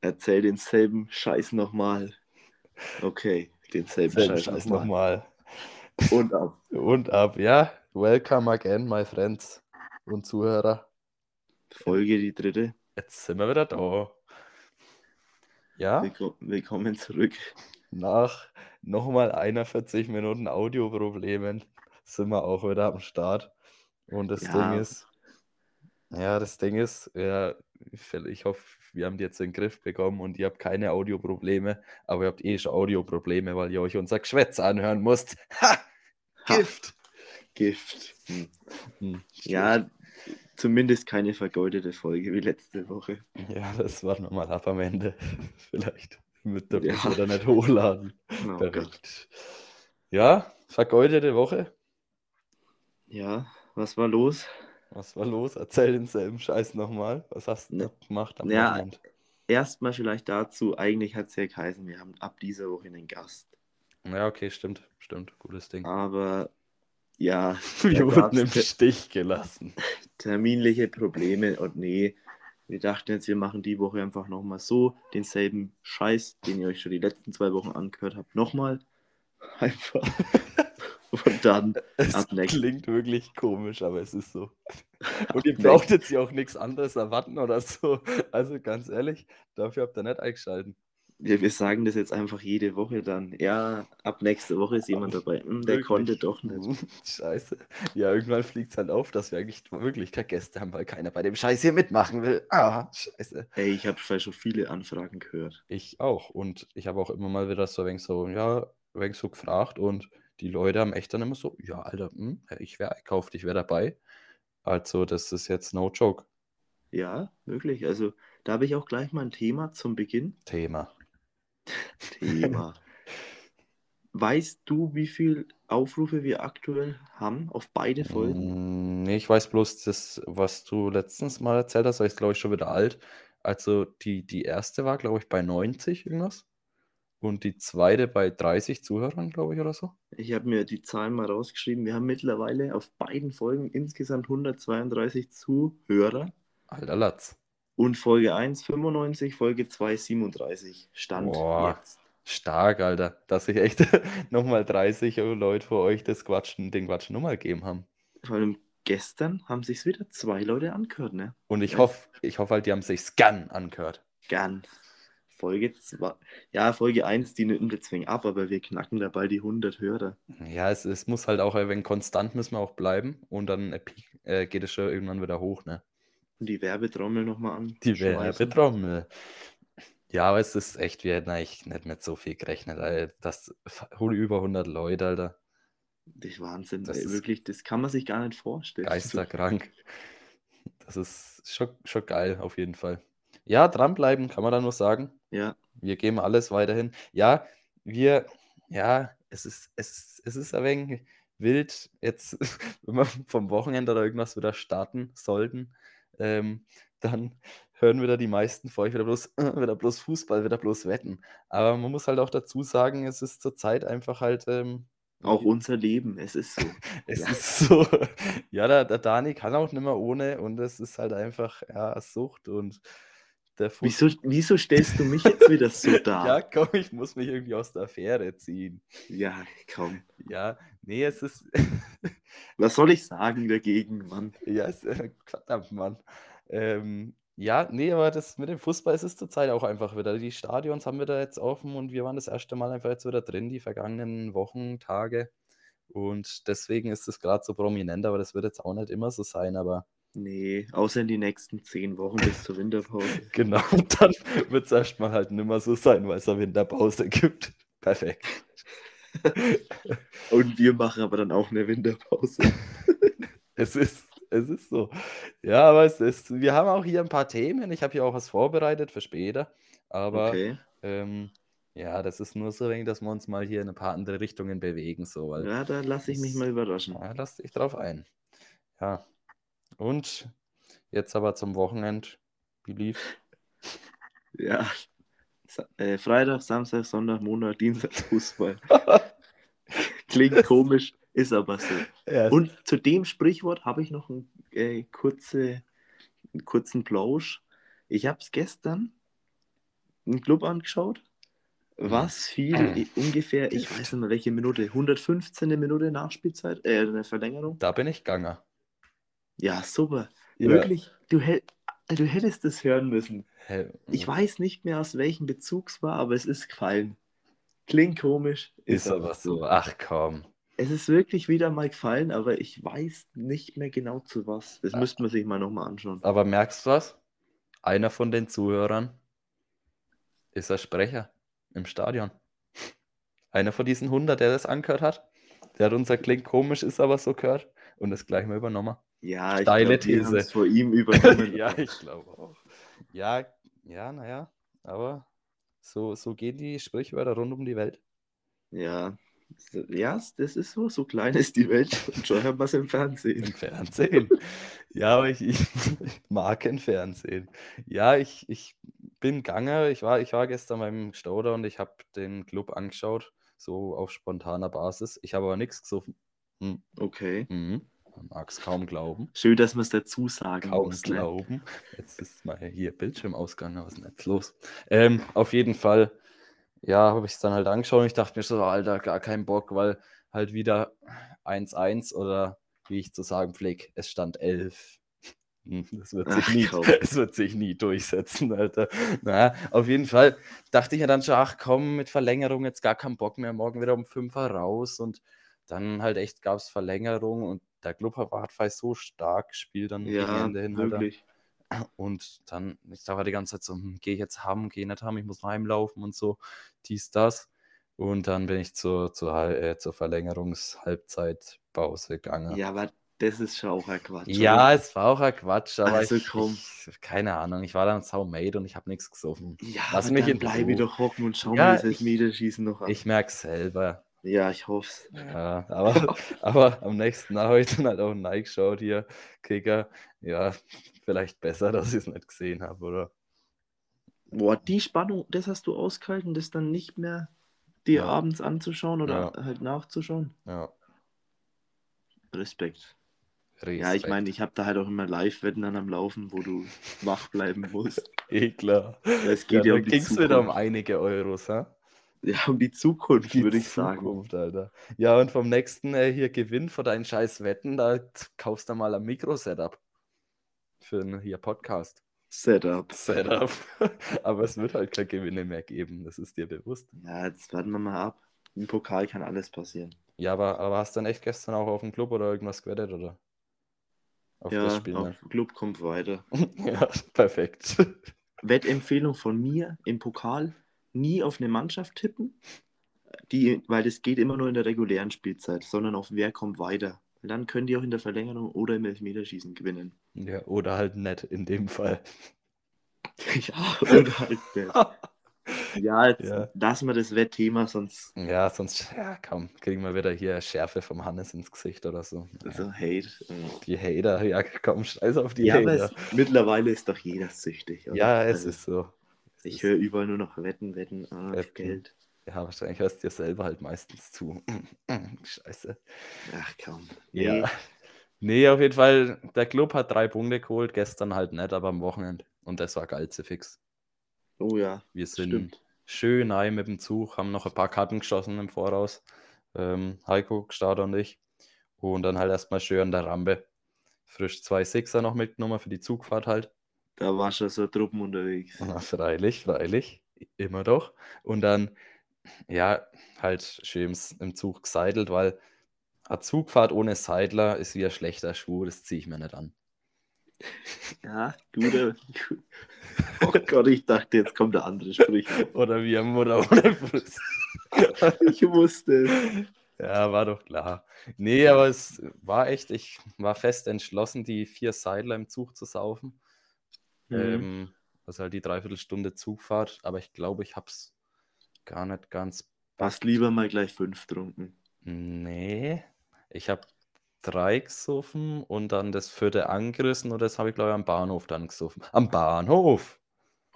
Erzähl denselben Scheiß nochmal. Okay, denselben Selben Scheiß, Scheiß nochmal. nochmal. Und ab. Und ab, ja. Welcome again, my friends und Zuhörer. Folge die dritte. Jetzt sind wir wieder da. Ja, Willko- Willkommen zurück. nach nochmal 41 Minuten Audioproblemen sind wir auch wieder am Start. Und das Ja. Ding ist, ja, das Ding ist, ja, ich hoffe, wir haben die jetzt in den Griff bekommen und ihr habt keine Audioprobleme, aber ihr habt eh schon Audioprobleme, weil ihr euch unser Geschwätz anhören müsst. Ha! Ha. Gift! Gift. Hm. Hm, Ja, zumindest keine vergeudete Folge wie letzte Woche. Ja, das warten wir mal ab am Ende. Vielleicht mit der Ja. oder nicht hochladen. Oh. Ja, vergeudete Woche. Ja, was war los? Was war los? Erzähl denselben Scheiß nochmal. Was hast du Ne- gemacht am Ja, Wochenende? Erstmal vielleicht dazu, eigentlich hat es ja geheißen, wir haben ab dieser Woche einen Gast. Ja, okay, stimmt. Stimmt. Gutes Ding. Aber ja, Wir wurden im Stich gelassen. terminliche Probleme und nee, wir dachten jetzt, wir machen die Woche einfach nochmal so denselben Scheiß, den ihr euch schon die letzten zwei Wochen angehört habt, nochmal. Einfach. Und dann Es Ab next. klingt wirklich komisch, aber es ist so. Und ihr braucht jetzt ja auch nichts anderes erwarten oder so. Also ganz ehrlich, dafür habt ihr nicht eingeschalten. wir, wir sagen das jetzt einfach jede Woche dann. Ja, ab nächste Woche ist jemand dabei. Hm, der Wirklich? konnte doch nicht. Hm, Scheiße. Ja, irgendwann fliegt es halt auf, dass wir eigentlich wirklich keine Gäste haben, weil keiner bei dem Scheiß hier mitmachen will. Ah, scheiße. Ey, ich habe schon viele Anfragen gehört. Ich auch. Und ich habe auch immer mal wieder so ein wenig so, ja, ein wenig so gefragt und die Leute haben echt dann immer so, ja, Alter, hm, ich wäre einkauft, ich wäre dabei. Also, das ist jetzt no joke. Ja, wirklich. Also, da habe ich auch gleich mal ein Thema zum Beginn. Thema. Thema. weißt du, wie viel Aufrufe wir aktuell haben auf beide Folgen? Mm, Nee, ich weiß bloß, das, was du letztens mal erzählt hast, ist, glaube ich, schon wieder alt. Also die, die erste war, glaube ich, bei 90 irgendwas. Und die zweite bei 30 Zuhörern, glaube ich, oder so. Ich habe mir die Zahlen mal rausgeschrieben. Wir haben mittlerweile auf beiden Folgen insgesamt 132 Zuhörer. Alter Latz. Und Folge 1 95, Folge 2 37. Stand Boah. jetzt. Stark, Alter. Dass sich echt nochmal 30 Leute vor euch das Quatschen, den Quatschen nochmal gegeben haben. Vor allem gestern haben sich wieder zwei Leute angehört, ne? Und ich Ja. hoffe, ich hoffe halt, die haben sich Scan angehört. Gern. Folge 2. Ja, Folge 1, die nimmt deswegen ab, aber wir knacken dabei die 100 Hörer. Ja, es, es muss halt auch, wenn konstant müssen wir auch bleiben und dann äh, äh, geht es schon irgendwann wieder hoch, ne? Und die Werbetrommel nochmal an. Die. Werbetrommel. Ja, aber es ist echt, wir hätten eigentlich nicht mit so viel gerechnet, Alter. Das über 100 Leute, Alter. Das ist Wahnsinn. Das ey, ist- wirklich, das kann man sich gar nicht vorstellen. Geisterkrank. Das ist schon, schon geil, auf jeden Fall. Ja, dranbleiben, kann man da nur sagen. Ja, Wir geben alles weiterhin. Ja, wir, ja, es ist, es, es ist ein wenig wild, jetzt, wenn wir vom Wochenende oder irgendwas wieder starten sollten, ähm, dann hören wieder die meisten vor euch wieder bloß, wieder bloß Fußball, wieder bloß Wetten. Aber man muss halt auch dazu sagen, es ist zurzeit einfach halt, ähm, auch unser Leben, es ist so. es Ja. ist so, ja, der, der Dani kann auch nicht mehr ohne und es ist halt einfach, ja, Sucht und der Fußball. Wieso, wieso stellst du mich jetzt wieder so dar? Ja, komm, ich muss mich irgendwie aus der Affäre ziehen. Ja, komm. Ja, nee, es ist. Was soll ich sagen dagegen, Mann? ja, es, äh, verdammt, Mann. Ähm, ja, nee, aber das mit dem Fußball ist es zurzeit auch einfach wieder. Die Stadions haben wir da jetzt offen und wir waren das erste Mal einfach jetzt wieder drin, die vergangenen Wochen, Tage. Und deswegen ist es gerade so prominent, aber das wird jetzt auch nicht immer so sein, aber Nee, außer in die nächsten zehn Wochen bis zur Winterpause. genau, dann wird es erstmal halt nicht mehr so sein, weil es eine Winterpause gibt. Perfekt. Und wir machen aber dann auch eine Winterpause. Es ist, es ist so. Ja, aber es ist, wir haben auch hier ein paar Themen. Ich habe hier auch was vorbereitet für später. Aber Okay. ähm, ja, das ist nur so wenig, dass wir uns mal hier in ein paar andere Richtungen bewegen. So, weil, Ja, da lasse ich mich mal überraschen. ja, lass dich drauf ein. Ja. Und jetzt aber zum Wochenende. Wie lief? Ja. Äh, Freitag, Samstag, Sonntag, Montag, Dienstag, Fußball. Klingt komisch, ist aber so. Ja, Und zu dem Sprichwort habe ich noch einen, äh, kurze, einen kurzen Plausch. Ich habe es gestern einen Club angeschaut. Was fiel ungefähr, ich weiß nicht mehr welche Minute, 115. Minute Nachspielzeit, äh, eine Verlängerung? Da bin ich Ganger. Ja, super. Ja. Wirklich, du, du hättest es hören müssen. Hä? Ich weiß nicht mehr, aus welchem Bezug es war, aber es ist gefallen. Klingt komisch, Ist aber so. Ach komm. Es ist wirklich wieder mal gefallen, aber ich weiß nicht mehr genau zu was. Das Ah. müsste man sich mal nochmal anschauen. Aber merkst du was? Einer von den Zuhörern ist ein Sprecher im Stadion. Einer von diesen 100, der das angehört hat. Der hat unser klingt komisch, ist aber so gehört und das gleich mal übernommen. Ja, ich Steile glaub, wir These. vor ihm übernommen. ja, ich glaube auch. Ja, ja, naja, aber so, so gehen die Sprichwörter rund um die Welt. ja. Ja, das ist so. So klein ist die Welt und schon haben wir es im Fernsehen. Im Fernsehen. Ja, aber ich, ich, ich mag im Fernsehen. Ja, ich, ich bin Ganger. Ich war, ich war gestern beim Stauder und ich habe den Club angeschaut, so auf spontaner Basis. Ich habe aber nichts gesoffen. Hm, Okay. mhm. Man mag es kaum glauben. Schön, dass man es dazu sagen Kaum muss. Ne? glauben. Jetzt ist mal hier Bildschirmausgang, was ist denn jetzt los? Ähm, auf jeden Fall, ja, habe ich es dann halt angeschaut und ich dachte mir so, Alter, gar keinen Bock, weil halt wieder 1-1 oder wie ich zu sagen pflege, es stand 11. Hm, Das wird, sich Ach, nie, komm. das wird sich nie durchsetzen, Alter. Na, auf jeden Fall dachte ich ja dann schon, ach komm, mit Verlängerung jetzt gar keinen Bock mehr, morgen wieder um 5 Uhr raus und dann halt echt gab es Verlängerung und der Club hat so stark gespielt dann gegen Ja, Ende hin. Alter. wirklich. Und dann, ich war die ganze Zeit so, hm, gehe ich jetzt haben, gehe nicht haben, ich muss heimlaufen und so, dies, das. Und dann bin ich zur, zur, äh, zur Verlängerungs-Halbzeitpause gegangen. Ja, aber das ist schon auch ein Quatsch. Ja, oder? es war auch ein Quatsch, aber Also ich, komm. ich, keine Ahnung, ich war dann saumade und ich habe nichts gesoffen. Ja, Lass mich dann in bleibe doch hocken und schau Ja, mir das Elfmeterschießen noch an. Ich merke selber. Ja, ich hoffe Ja, aber, aber am nächsten Tag habe ich dann halt auch Nike geschaut hier, Kicker. Ja, vielleicht besser, dass ich es nicht gesehen habe, oder? Boah, die Spannung, das hast du ausgehalten, das dann nicht mehr dir Ja. abends anzuschauen oder Ja. halt nachzuschauen. Ja, Respekt. Respekt. Ja, ich meine, ich habe da halt auch immer Live-Wetten dann am Laufen, wo du wach bleiben musst. Eh klar. Es Ja, geht ja, da um die ging es Zukunft. wieder um einige Euros, ha? Ja, um die Zukunft, Die würde ich sagen. Zukunft, Alter. Ja, und vom nächsten äh, hier Gewinn von deinen scheiß Wetten, da kaufst du mal ein Mikro-Setup. Für einen hier Podcast. Setup. Setup. Aber es wird halt keine Gewinne mehr geben, das ist dir bewusst. Ja, jetzt warten wir mal ab. Im Pokal kann alles passieren. Ja, aber, aber hast du dann echt gestern auch auf dem Club oder irgendwas gewettet, oder? Auf ja, das Spiel, ne? auf Club kommt weiter. Ja, perfekt. Wettempfehlung von mir im Pokal: nie auf eine Mannschaft tippen, die, weil das geht immer nur in der regulären Spielzeit, sondern auf wer kommt weiter. Dann können die auch in der Verlängerung oder im Elfmeterschießen gewinnen. Ja, oder halt nett in dem Fall. ja, oder halt nicht. Ja, jetzt Ja. lassen wir das Wettthema, sonst Ja, sonst, ja, komm, kriegen wir wieder hier Schärfe vom Hannes ins Gesicht oder so. so Hate. äh. Die Hater, ja, komm, scheiß auf die Ja, Hater. es, mittlerweile ist doch jeder süchtig. Oder? Ja, es Also, ist so. Ich höre überall nur noch Wetten, Wetten, ah, Wetten. Geld. Ja, wahrscheinlich hörst du dir selber halt meistens zu. Scheiße. Ach komm. Ja. Nee, auf jeden Fall, der Club hat drei Punkte geholt, gestern halt nicht, aber am Wochenende. Und das war geil zu fix. Oh ja, Wir sind stimmt. schön rein mit dem Zug, haben noch ein paar Karten geschossen im Voraus. Ähm, Heiko, Starter und ich. Und dann halt erstmal schön an der Rampe. Frisch zwei Sixer noch mitgenommen für die Zugfahrt halt. Da war schon so Truppen unterwegs. Na, freilich, freilich. Immer doch. Und dann, ja, halt schön im- Zug geseidelt, weil eine Zugfahrt ohne Seidler ist wie ein schlechter Schuh, das ziehe ich mir nicht an. Ja, guter. Oh Gott, ich dachte, jetzt kommt der andere Sprich. Oder wie am Mutter ohne Fuß. Ich wusste es. Ja, war doch klar. Nee, aber es war echt, ich war fest entschlossen, die vier Seidler im Zug zu saufen. Mhm. Ähm, also halt die Dreiviertelstunde Zugfahrt, aber ich glaube, ich habe es gar nicht ganz. Fast lieber mal gleich fünf trunken. Nee, ich habe drei gesoffen und dann das vierte angerissen und das habe ich, glaube ich, am Bahnhof dann gesoffen. Am Bahnhof!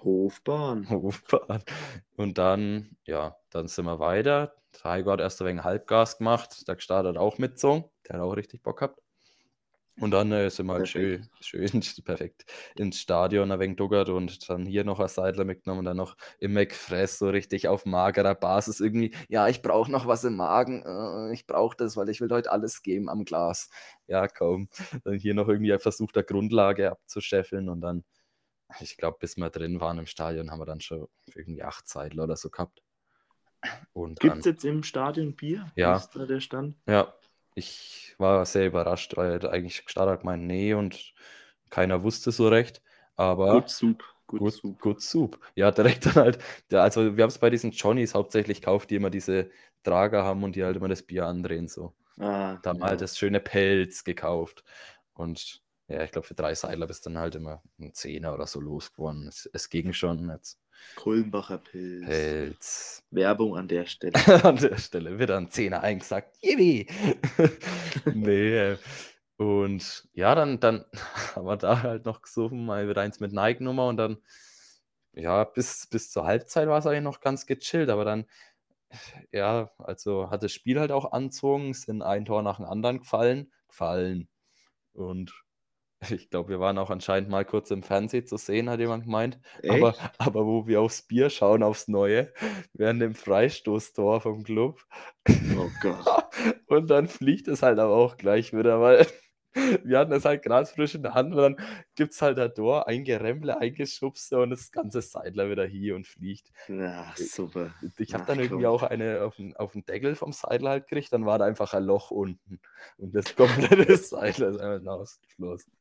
Hofbahn. Hofbahn. Und dann, ja, dann sind wir weiter. Heiko hat erst ein wenig Halbgas gemacht. Der gestartet auch mit Song. Der hat auch richtig Bock gehabt. Und dann äh, sind wir halt Perfekt. schön, schön, perfekt, ins Stadion ein wenig duggert und dann hier noch ein Seidler mitgenommen und dann noch im McFress so richtig auf magerer Basis irgendwie, ja, ich brauche noch was im Magen, äh, ich brauche das, weil ich will heute alles geben am Glas. Ja, kaum. Dann hier noch irgendwie versucht, der Grundlage abzuscheffeln und dann, ich glaube, bis wir drin waren im Stadion, haben wir dann schon irgendwie acht Seidler oder so gehabt. Und Gibt es jetzt im Stadion Bier? Ja. Ist da der Stand? ja, ich war sehr überrascht, weil eigentlich gestartet gemeint, nee, und keiner wusste so recht. Aber Gut Soup. Gut, gut, Soup. gut Soup. Ja, direkt dann halt, also wir haben es bei diesen Johnnies hauptsächlich gekauft, die immer diese Trager haben und die halt immer das Bier andrehen so. Ah, Da haben wir ja. halt das schöne Pelz gekauft. Und ja, ich glaube, für drei Seidler bist du dann halt immer ein Zehner oder so losgeworden. Es, es ging schon jetzt. Kulmbacher Pilz. Pelz. Werbung an der Stelle. An der Stelle wird dann Zehner eingesagt. Yippie! nee. äh, Und ja, dann, dann haben wir da halt noch gesoffen, mal wieder eins mit Nike-Nummer und dann, ja, bis, bis zur Halbzeit war es eigentlich noch ganz gechillt, aber dann, ja, also hat das Spiel halt auch anzogen, sind ein Tor nach dem anderen gefallen, gefallen. Und ich glaube, wir waren auch anscheinend mal kurz im Fernsehen zu sehen, hat jemand gemeint. Aber, aber wo wir aufs Bier schauen, aufs Neue, während dem Freistoßtor vom Club. Oh Gott. Und dann fliegt es halt aber auch gleich wieder, weil wir hatten es halt gerade frisch in der Hand und dann gibt es halt ein Tor, ein Geremble, eingeschubst und das ganze Seidler wieder hier und fliegt. Ja, super. Ich habe Ach, dann irgendwie auch eine auf den, auf den Deckel vom Seidler halt gekriegt, dann war da einfach ein Loch unten und das komplette Seidler ist einfach rausgeflossen.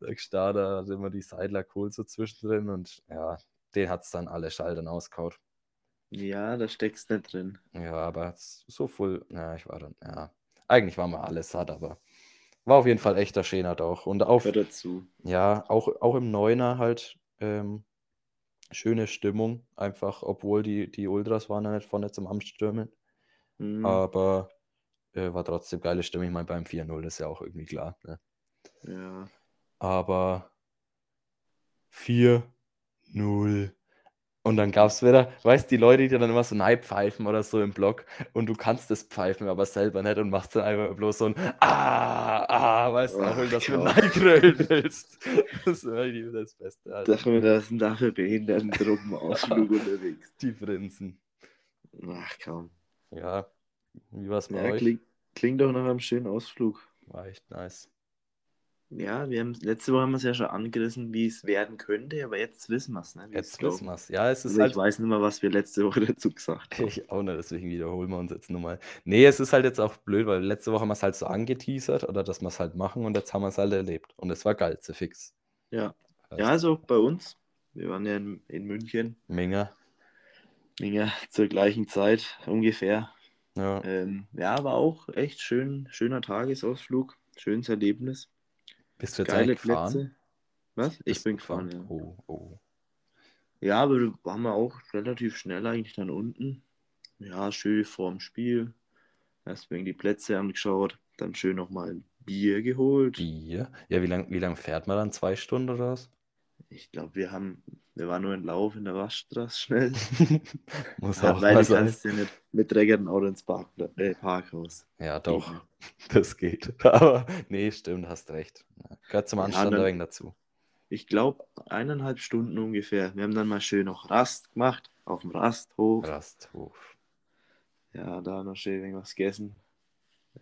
Der Starter hat immer die Seidler Kohl so zwischendrin und ja, den hat es dann alle Schaltern ausgehaut. Ja, da steckst nicht drin. Ja, aber so voll, ja, ich war dann, ja, eigentlich waren wir alle satt, aber war auf jeden Fall echter schöner auch. Und auf, dazu. ja, auch, auch im Neuner halt ähm, schöne Stimmung, einfach, obwohl die, die Ultras waren ja nicht vorne zum Amtsstürmen, Hm, aber äh, war trotzdem geile Stimmung. Ich meine, beim 4-0 ist ja auch irgendwie klar, ne? ja. Aber 4-0. Und dann gab es wieder, weißt du, die Leute, die dann immer so nein pfeifen oder so im Block und du kannst das pfeifen, aber selber nicht und machst dann einfach bloß so ein Ah, ah, weißt du, auch Ach, wenn du das mit komm. Nein grölen willst. Das ist irgendwie das Beste. Alter. Dachten wir, da sind dafür Behindertengruppen-Ausflug unterwegs. Die Prinzen. Ach komm. Ja, wie war es bei Ja, euch? klingt, klingt doch nach einem schönen Ausflug. War echt nice. Ja, wir haben letzte Woche haben wir es ja schon angerissen, wie es werden könnte, aber jetzt wissen wir es, ne? wie es Jetzt läuft. wissen wir's. Ja, es ist Also halt. ich weiß nicht mehr, was wir letzte Woche dazu gesagt haben. Ich auch nicht, deswegen wiederholen wir uns jetzt nochmal. Nee, es ist halt jetzt auch blöd, weil letzte Woche haben wir es halt so angeteasert oder dass wir es halt machen und jetzt haben wir es halt erlebt. Und es war geil, zu fix. Ja. Heißt, ja, also bei uns, wir waren ja in, in München, Menge. ja, zur gleichen Zeit ungefähr. Ja. Ähm, ja, war auch echt schön, schöner Tagesausflug, schönes Erlebnis. Bist du jetzt Geile eigentlich gefahren? Plätze. Was? Ich Bist bin gefahren, ja. Oh, oh. Ja, aber da waren wir auch relativ schnell eigentlich dann unten. Ja, schön vorm Spiel. Erst wegen die Plätze angeschaut, dann schön nochmal ein Bier geholt. Bier? Ja, wie lange wie lang fährt man dann? Zwei Stunden oder was? Ich glaube, wir haben, wir waren nur in Lauf in der Waschstraße schnell. Muss Ja, auch du sein. kannst ja nicht mit dreckigen Auto ins Park, äh, Parkhaus. Ja, doch, das geht. Aber nee, stimmt, hast recht. Ja, gehört zum Ja, Anstand dann- ein wenig dazu. Ich glaube, eineinhalb Stunden ungefähr. Wir haben dann mal schön noch Rast gemacht, auf dem Rasthof. Rasthof. Ja, da noch schön irgendwas gegessen.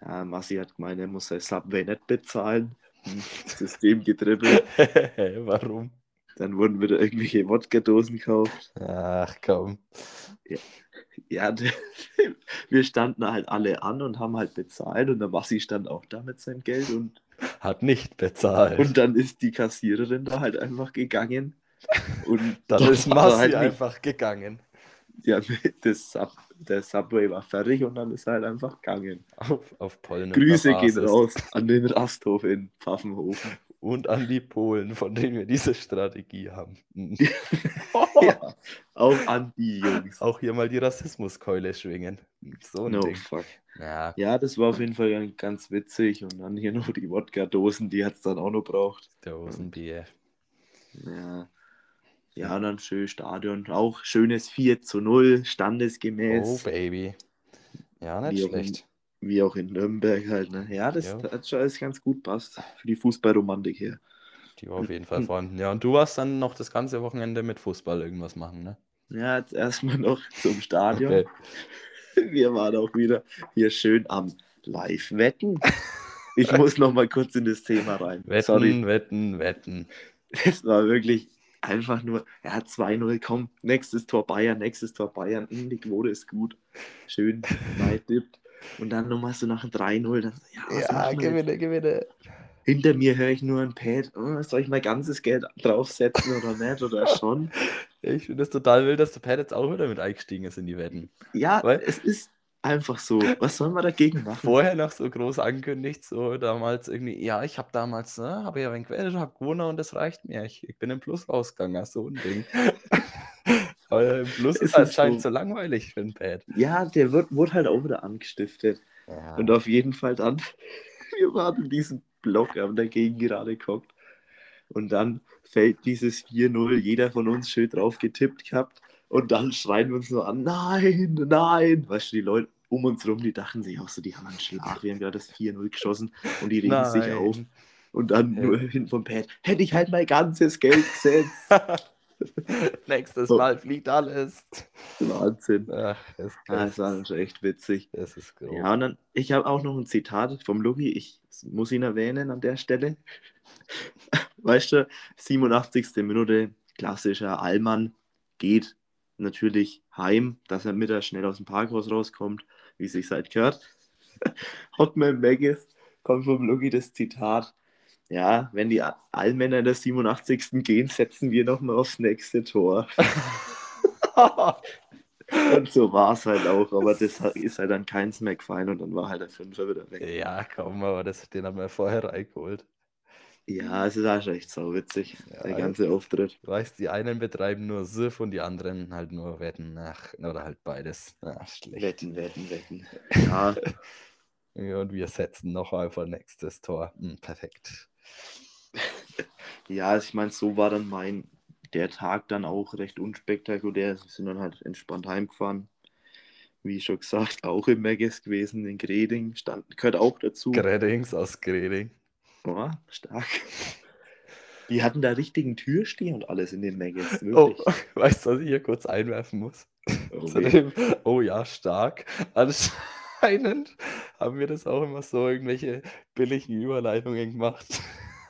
Ja, Massi hat gemeint, er muss sein Subway nicht bezahlen. Hm, System gedribbelt. Warum? Dann wurden wieder irgendwelche Wodka-Dosen gekauft. Ach komm. Ja, d- wir standen halt alle an und haben halt bezahlt und der Massi stand auch da mit seinem Geld und, Hat nicht bezahlt. und dann ist die Kassiererin da halt einfach gegangen. Und dann ist Massi halt einfach gegangen. Ja, das Sub, der Subway war fertig und dann ist er halt einfach gegangen. Auf, auf polnischer Grüße gehen raus an den Rasthof in Pfaffenhofen. Und an die Polen, von denen wir diese Strategie haben. Ja, auch an die Jungs. Auch hier mal die Rassismuskeule schwingen. So ein No Ding. fuck. Ja, Ja, das war auf jeden Fall ganz- witzig. Und dann hier noch die Wodka-Dosen, die hat es dann auch noch braucht. der Hosenbier. Ja. Ja, dann schön Stadion. Auch schönes 4 zu 0, Oh, standesgemäß. Baby. Ja, nicht Wie schlecht. Wie auch in Nürnberg halt, ne? Ja, das Ja. hat schon alles ganz gut passt. Für die Fußballromantik hier. Die war auf jeden Fall vorhanden. Ja, und du warst dann noch das ganze Wochenende mit Fußball irgendwas machen, ne? Ja, jetzt erstmal noch zum Stadion. Okay. Wir waren auch wieder hier schön am Live-Wetten. Ich muss noch mal kurz in das Thema rein. Wetten, Sorry, wetten, wetten. es war wirklich einfach nur, ja, 2-0, komm, nächstes Tor Bayern, nächstes Tor Bayern, hm, die Quote ist gut. Schön, tippt. Und dann nochmal so nach dem 3-0, dann, so, ja, Ja, gewinne, gewinne. Hinter mir höre ich nur ein Pad, oh, soll ich mein ganzes Geld draufsetzen oder nicht oder schon? Ich finde es total wild, dass der Pat jetzt auch wieder mit eingestiegen ist in die Wetten. Ja, Weil- es ist einfach so. Was soll man dagegen machen? Vorher noch so groß angekündigt, so damals irgendwie, ja, ich habe damals, ne, habe ja ein gewettet, habe gewonnen und das reicht mir. Ich, ich bin im Plus rausgegangen, so ein Ding. Plus Es ist ist anscheinend so. langweilig für den Pat. Ja, der wird, wurde halt auch wieder angestiftet. Ja. Und auf jeden Fall dann, wir waren in diesem Block, haben dagegen gerade geguckt. Und dann fällt dieses 4-0, jeder von uns schön drauf getippt gehabt. Und dann schreien wir uns so an, nein, nein. Weißt du, die Leute um uns rum, die dachten sich auch so, die haben einen Schlag, wir haben gerade das 4-0 geschossen und die regen sich auf. Nein. Und dann Ja. nur hin vom Pad, hätte ich halt mein ganzes Geld gesetzt. Nächstes So. Mal fliegt alles. Wahnsinn. Ach, das, Ah, das war schon echt witzig. das ist grob. Ja, und dann, ich habe auch noch ein Zitat vom Lugi, ich muss ihn erwähnen an der Stelle. Weißt du, 87. Minute, klassischer Allmann, geht natürlich heim, dass er mittags schnell aus dem Parkhaus rauskommt, wie es sich seit gehört. Hotman Maggis, kommt vom Lugi das Zitat. Ja, wenn die Allmänner in der 87. gehen, setzen wir nochmal aufs nächste Tor. Und so war es halt auch, aber das ist halt dann keins mehr gefallen und dann war halt der Fünfer wieder weg. ja, komm, aber das, den haben wir vorher reingeholt. Ja, es ist auch echt so witzig, Ja, der ganze Auftritt. Du weißt, die einen betreiben nur SIF und die anderen halt nur Wetten. Ach, oder halt beides. Ach, schlecht. Wetten, wetten, wetten. Ja, Ja, und wir setzen noch einfach nächstes Tor. Hm, perfekt. Ja also ich meine, so war dann mein, der Tag dann auch recht unspektakulär. Wir sind dann halt entspannt heimgefahren. Wie schon gesagt, auch im Megis gewesen, in Greding, stand, gehört auch dazu. Gredings aus Greding. Oh, stark. Die hatten da richtigen Türsteher und alles in den Megis, Oh, weißt du, was ich hier kurz einwerfen muss? Oh, Zu dem, oh ja, stark. Anscheinend haben wir das auch immer so irgendwelche billigen Überleitungen gemacht.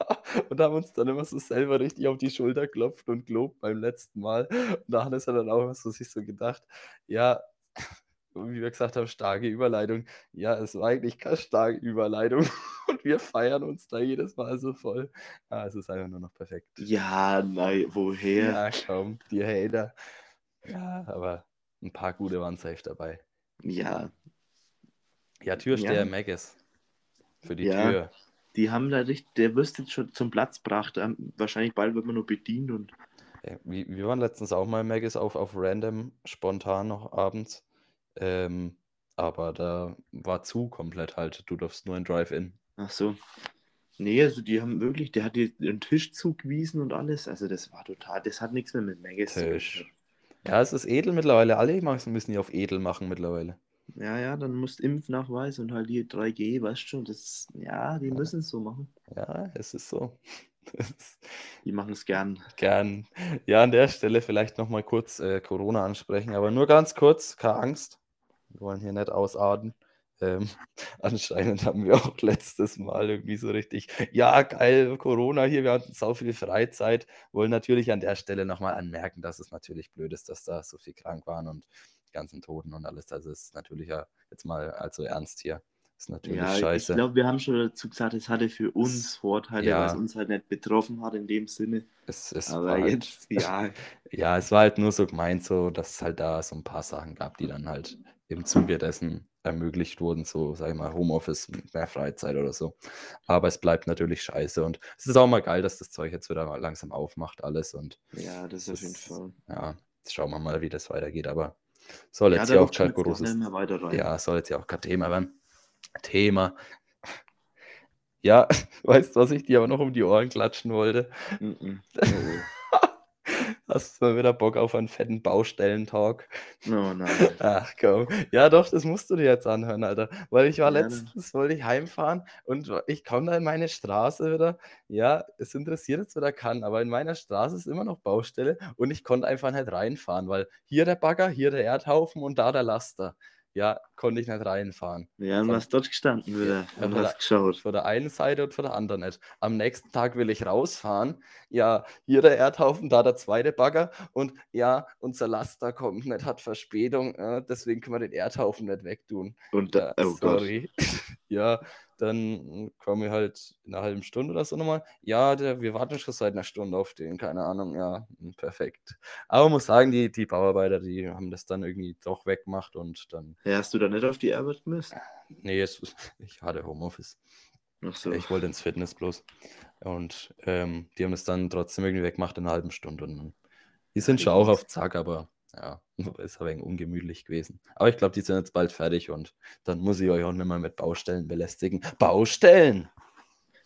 Und haben uns dann immer so selber richtig auf die Schulter klopft und gelobt beim letzten Mal. Und da hat es dann auch immer so sich so gedacht, ja, wie wir gesagt haben, starke Überleitung. Ja, es war eigentlich keine starke Überleitung. Und wir feiern uns da jedes Mal so voll. Ah, es ist einfach nur noch perfekt. Ja, nein, woher? Ja, komm, die Hater. Ja, aber ein paar gute waren safe dabei. Ja, Ja, Türsteher Ja. Maggis. Für die Ja. Tür. die haben da richtig, der wirst jetzt schon zum Platz gebracht. Ähm, Wahrscheinlich bald wird man nur bedient und wir, waren letztens auch mal Maggis auf, auf random, spontan noch abends. Ähm, aber da war zu komplett halt. Du darfst nur in Drive-In. ach so. Nee, also die haben wirklich, der hat dir den Tisch zugewiesen und alles. Also das war total, das hat nichts mehr mit Maggis zu tun. Ja, es ist edel mittlerweile. Alle müssen die auf edel machen mittlerweile. Ja, ja, dann musst Impfnachweis und halt die 3G, weißt du schon, das, ja, die müssen es so machen. Ja, es ist so. Die machen es gern. gern. Ja, an der Stelle vielleicht nochmal kurz äh, Corona ansprechen, aber nur ganz kurz, keine Angst. Wir wollen hier nicht ausarten. Ähm, anscheinend haben wir auch letztes Mal irgendwie so richtig, ja, geil, Corona hier, wir hatten so viel Freizeit. Wollen natürlich an der Stelle nochmal anmerken, dass es natürlich blöd ist, dass da so viel krank waren und ganzen Toten und alles. Also es ist natürlich ja jetzt mal also ernst hier. Ist natürlich Ja, ich scheiße. glaube, wir haben schon dazu gesagt, es hatte für uns Vorteile, Ja. weil es uns halt nicht betroffen hat in dem Sinne. es, es Aber war halt, jetzt, ja, Ja, es war halt nur so gemeint, so, dass es halt da so ein paar Sachen gab, die dann halt im Zuge dessen ermöglicht wurden, so, sag ich mal, Homeoffice mit mehr Freizeit oder so. Aber es bleibt natürlich scheiße und es ist auch mal geil, dass das Zeug jetzt wieder langsam aufmacht, alles und ja, das Das auf jeden ist- Fall. ja, jetzt schauen wir mal, wie das weitergeht, aber soll Ja, jetzt da ja auch kein großes, ja, soll jetzt ja auch kein Thema werden. Thema. Ja, weißt du, was ich dir aber noch um die Ohren klatschen wollte? Mhm. Oh, Hast du mal wieder Bock auf einen fetten Baustellentalk? Oh nein. Ach komm. Ja, doch, das musst du dir jetzt anhören, Alter. Weil ich war Ja, letztens, wollte ich heimfahren und ich komme da in meine Straße wieder. Ja, es interessiert jetzt wieder kann, aber in meiner Straße ist immer noch Baustelle und ich konnte einfach nicht reinfahren, weil hier der Bagger, hier der Erdhaufen und da der Laster. Ja, konnte ich nicht reinfahren. Ja, und was dort gestanden wieder Ja, und hast geschaut. Von der einen Seite und von der anderen nicht. Am nächsten Tag will ich rausfahren. Ja, hier der Erdhaufen, da der zweite Bagger. Und ja, unser Laster kommt nicht, hat Verspätung. Äh, deswegen können wir den Erdhaufen nicht wegtun. Und Ja, da, oh Gott. ja, dann komme ich halt in einer halben Stunde oder so nochmal. Ja, der, wir warten schon seit einer Stunde auf den, keine Ahnung. Ja, hm, perfekt. Aber muss sagen, die, die Bauarbeiter, die haben das dann irgendwie doch weggemacht und dann, Ja, hast du da nicht auf die Arbeit gemusst? nee, es, ich hatte Homeoffice. Ach so. Ich wollte ins Fitness bloß. Und ähm, die haben es dann trotzdem irgendwie weggemacht in einer halben Stunde. Und die sind schon auch auf Zack, aber ja, ist wenig ungemütlich gewesen. Aber ich glaube, die sind jetzt bald fertig und dann muss ich euch auch nicht mehr mit Baustellen belästigen. Baustellen!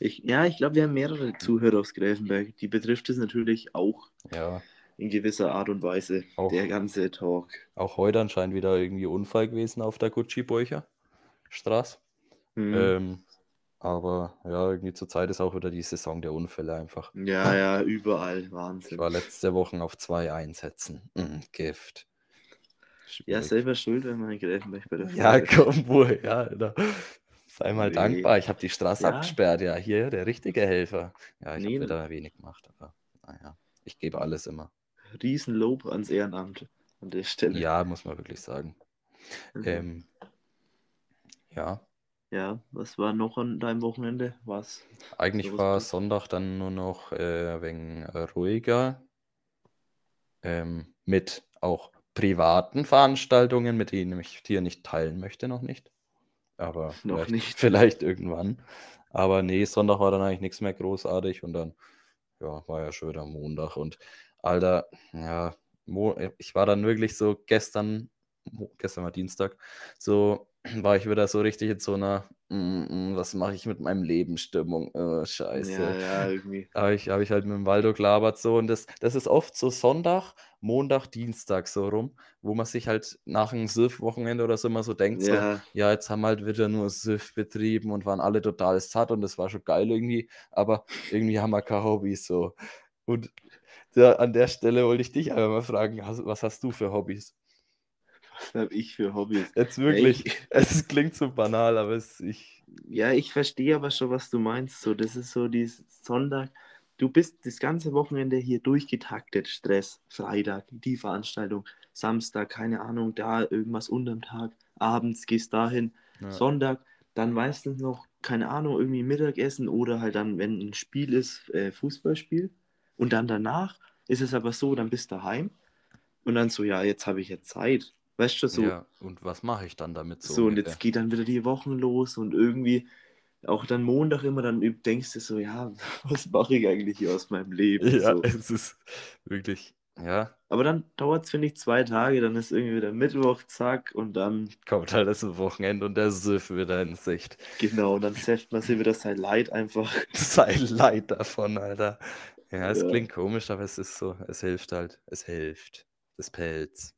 Ich, ja, ich glaube, wir haben mehrere Zuhörer aus Gräfenberg. Die betrifft es natürlich auch Ja, in gewisser Art und Weise. Auch. Der ganze Talk. auch heute anscheinend wieder irgendwie Unfall gewesen auf der Gucci-Burcher Straße. Hm. Ähm, aber ja, irgendwie zur Zeit ist auch wieder die Saison der Unfälle einfach. Ja, ja, überall. Ich Wahnsinn. war letzte Woche auf zwei Einsätzen. Mm, Gift. Ja, Schwierig. selber schuld, wenn man in Gräfenberg bei der Ja, komm wohl, ja. Da. Sei mal Nee. dankbar. Ich habe die Straße Ja. abgesperrt. Ja, hier der richtige Helfer. Ja, ich Nee, habe wieder wenig gemacht, aber naja, ich gebe alles immer. Riesenlob ans Ehrenamt an der Stelle. Ja, muss man wirklich sagen. Mhm. Ähm, ja, Ja, was war noch an deinem Wochenende? Was? eigentlich war gut. Sonntag dann nur noch äh, wenig äh, ruhiger. Ähm, mit auch privaten Veranstaltungen, mit denen ich hier nicht teilen möchte, noch nicht. Aber Noch vielleicht, nicht. vielleicht irgendwann. Aber nee, Sonntag war dann eigentlich nichts mehr großartig und dann, ja, war ja schon wieder Montag und Alter, ja, ich war dann wirklich so gestern, gestern war Dienstag, so war ich wieder so richtig in so einer, mm, mm, was mache ich mit meinem Leben Stimmung, äh, scheiße. Ja, ja, irgendwie. Habe ich, hab ich halt mit dem Waldo gelabert so und das, das ist oft so Sonntag, Montag, Dienstag so rum, wo man sich halt nach einem Surf-Wochenende oder so immer so denkt, so, Ja, ja, jetzt haben wir halt wieder nur Surf betrieben und waren alle total satt und das war schon geil irgendwie, aber irgendwie haben wir keine Hobbys so. Und da, an der Stelle wollte ich dich einfach mal fragen, was hast du für Hobbys? was habe ich für Hobbys? Jetzt wirklich, ich, es klingt so banal, aber es, ich, ja, ich verstehe aber schon, was du meinst. So, das ist so dieses Sonntag. Du bist das ganze Wochenende hier durchgetaktet. Stress, Freitag, die Veranstaltung, Samstag, keine Ahnung, da irgendwas unterm Tag, abends gehst dahin, ja, Sonntag, dann meistens noch, keine Ahnung, irgendwie Mittagessen oder halt dann, wenn ein Spiel ist, äh, Fußballspiel. Und dann danach ist es aber so, dann bist du daheim und dann so, ja, jetzt habe ich ja Zeit. Weißt du, so, ja, und was mache ich dann damit so so, und jetzt geht dann wieder die Wochen los und irgendwie auch dann Montag immer, dann denkst du so, ja, was mache ich eigentlich hier aus meinem Leben? Ja, So. es ist wirklich, ja, Aber dann dauert es, finde ich, zwei Tage, dann ist irgendwie wieder Mittwoch, zack, und dann, kommt halt das Wochenende und der Süff wieder in Sicht. genau, dann säfft man sich wieder sein Leid einfach. Sei leid davon, Alter. Ja, es Ja. klingt komisch, aber es ist so, es hilft halt. Es hilft. Das Pelz.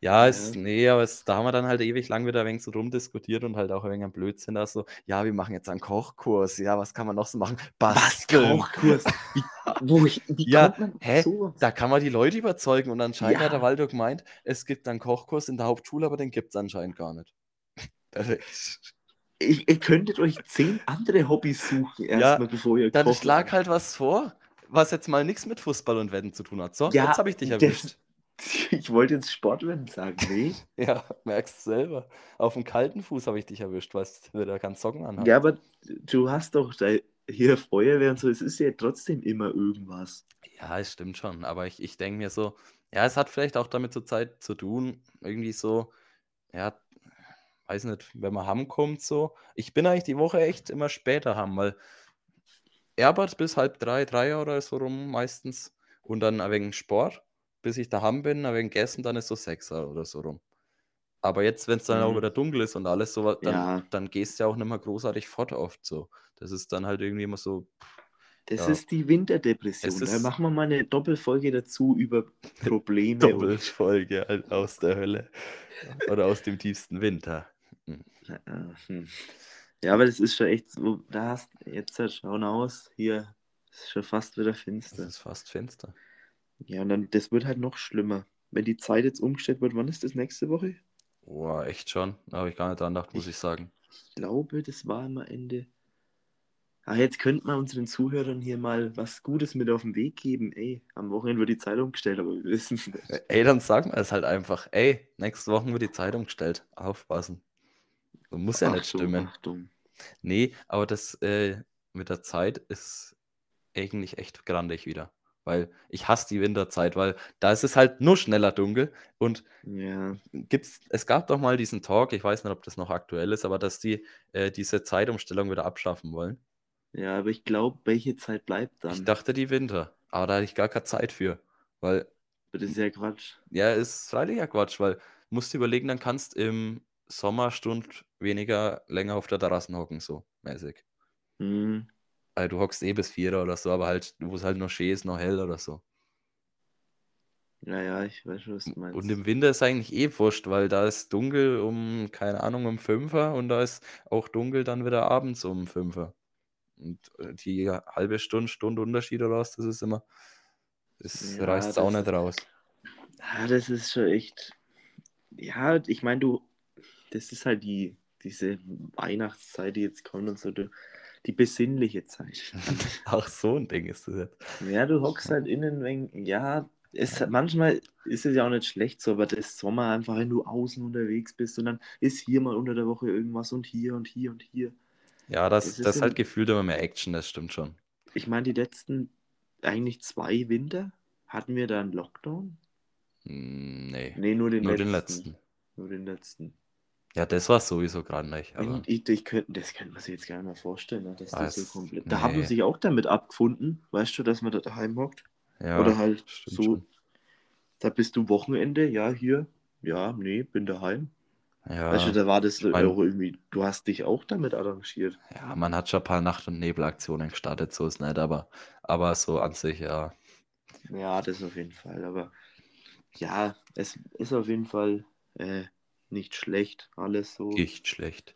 Ja, es, Ja. nee, aber es, da haben wir dann halt ewig lang wieder ein wenig so rumdiskutiert und halt auch ein wenig am Blödsinn da so, ja, wir machen jetzt einen Kochkurs, ja, was kann man noch so machen? Basteln. Kochkurs? Wie, wo ich, wie Ja, hä? sowas? Da kann man die Leute überzeugen und anscheinend hat der Ja. Waldo gemeint, es gibt einen Kochkurs in der Hauptschule, aber den gibt es anscheinend gar nicht. Perfekt. Ich, ihr könntet euch zehn andere Hobbys suchen, Ja, erstmal, bevor ihr Dann kochen schlag halt was vor, was jetzt mal nichts mit Fußball und Wetten zu tun hat. So, Ja, jetzt habe ich dich erwischt. Ich wollte jetzt Sportwetten sagen, nee. Ja, merkst du selber. Auf dem kalten Fuß habe ich dich erwischt, weil du wieder keinen Socken anhast. Ja, aber du hast doch da hier Feuerwehr und so, es ist ja trotzdem immer irgendwas. Ja, es stimmt schon. Aber ich, ich denke mir so, ja, es hat vielleicht auch damit zur Zeit zu tun, irgendwie so, ja, weiß nicht, wenn man heimkommt so. Ich bin eigentlich die Woche echt immer später heim, weil Erbert bis halb drei, drei oder so rum meistens und dann wenig Sport, bis ich daheim bin, ein wenig gegessen, dann ist so Sechser oder so rum. Aber jetzt, wenn es dann auch Mhm. wieder dunkel ist und alles so, dann, Ja. dann gehst du ja auch nicht mehr großartig fort oft so. Das ist dann halt irgendwie immer so, Das Ja. ist die Winterdepression. Es da ist- machen wir mal eine Doppelfolge dazu über Probleme. und, Doppelfolge halt aus der Hölle. Oder aus dem tiefsten Winter. äh, hm. Ja, aber das ist schon echt so. Da hast jetzt halt schauen aus. Hier ist schon fast wieder Es finster. ist fast finster. Ja, und dann, das wird halt noch schlimmer. Wenn die Zeit jetzt umgestellt wird, wann ist das nächste Woche? Boah, echt schon. Da habe ich gar nicht dran gedacht, muss ich sagen. Ich glaube, das war immer Ende. Ah, jetzt könnte man unseren Zuhörern hier mal was Gutes mit auf den Weg geben. Ey, am Wochenende wird die Zeit umgestellt, aber wir wissen es nicht. Ey, dann sagen wir es halt einfach. Ey, nächste Woche wird die Zeitung gestellt. Aufpassen. Das muss ja nicht Achtung, stimmen. Achtung. Nee, aber das äh, mit der Zeit ist eigentlich echt grandig wieder. Weil ich hasse die Winterzeit, weil da ist es halt nur schneller dunkel. Und Ja, gibt's, es gab doch mal diesen Talk, ich weiß nicht, ob das noch aktuell ist, aber dass die äh, diese Zeitumstellung wieder abschaffen wollen. ja, aber ich glaube, welche Zeit bleibt Ich dann? dachte die Winter, aber da hatte ich gar keine Zeit für. Weil, Das ist ja Quatsch. ja, ist freilich ja Quatsch, weil musst du überlegen, dann kannst im Sommer Stund weniger länger auf der Terrasse hocken, so mäßig. Hm. Also du hockst eh bis vier oder so, aber halt, wo es halt noch schön ist, noch hell oder so. Ja, ja, ich weiß schon, was du meinst. Und im Winter ist eigentlich eh wurscht, weil da ist dunkel um, keine Ahnung, um Fünfer und da ist auch dunkel dann wieder abends um Fünfer. Und äh, die halbe Stunde, Stunde Unterschied oder was, das ist immer, das Ja, reißt auch das nicht raus. Ah, das ist schon echt. Ja, ich meine, du, das ist halt die, diese Weihnachtszeit, die jetzt kommt und so, du, die besinnliche Zeit. Ach, so ein Ding ist das jetzt. Ja, du hockst halt innen, wenn, ja, es, manchmal ist es ja auch nicht schlecht so, aber das Sommer einfach, wenn du außen unterwegs bist und dann ist hier mal unter der Woche irgendwas und hier und hier und hier. Ja, das, ist das ist halt gefühlt immer mehr Action, das stimmt schon. Ich meine, die letzten eigentlich zwei Winter hatten wir da einen Lockdown? Hm, Nee, Nee, nur den nur letzten. den letzten. Nur den letzten. Ja, das war sowieso gerade nicht. Aber ich, ich könnte, das könnte man sich jetzt gar nicht mehr vorstellen, ne, dass das so komplett. Da hat man nee. sich auch damit abgefunden, weißt du, dass man da daheim hockt. ja, Oder halt so, schon. da bist du Wochenende, ja, hier, ja, nee, bin daheim. Ja. Weißt du, da war das mein- auch irgendwie, du hast dich auch damit arrangiert. Ja, man hat schon ein paar Nacht- und Nebelaktionen gestartet, so ist nicht, aber, aber so an sich, ja. Ja, das auf jeden Fall. Aber ja, es ist auf jeden Fall äh, nicht schlecht, alles so. Echt schlecht.